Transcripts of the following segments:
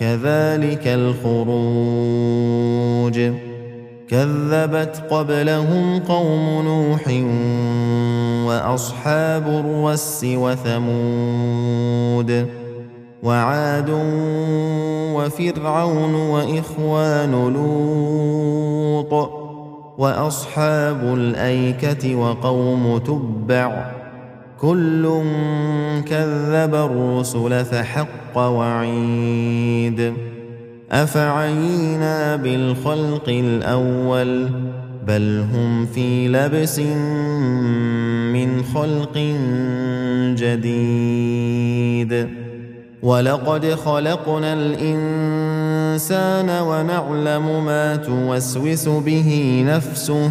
كذلك الخروج. كذبت قبلهم قوم نوح وأصحاب الرس وثمود وعاد وفرعون وإخوان لوط وأصحاب الأيكة وقوم تبع كل كذب الرسل فحق وعيد. أفعينا بالخلق الأول بل هم في لبس من خلق جديد. ولقد خلقنا الإنسان ونعلم ما توسوس به نفسه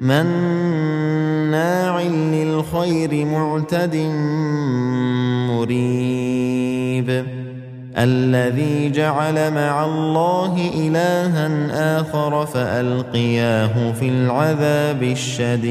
مناع للخير معتد مريب. الذي جعل مع الله إلها آخر فألقياه في العذاب الشديد.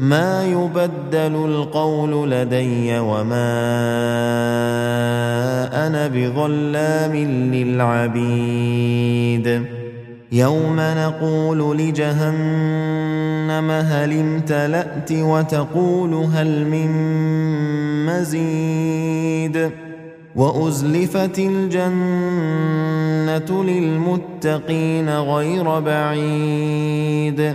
ما يبدل القول لدي وما أنا بظلام للعبيد. يوم نقول لجهنم هل امتلأت وتقول هل من مزيد. وأزلفت الجنة للمتقين غير بعيد.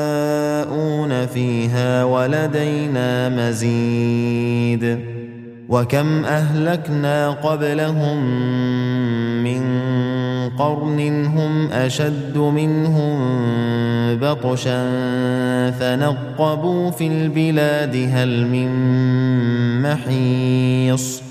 فيها ولدينا مزيد وكم أهلكنا قبلهم من قرن هم أشد منهم بطشا فنقبوا في البلاد هل من محيص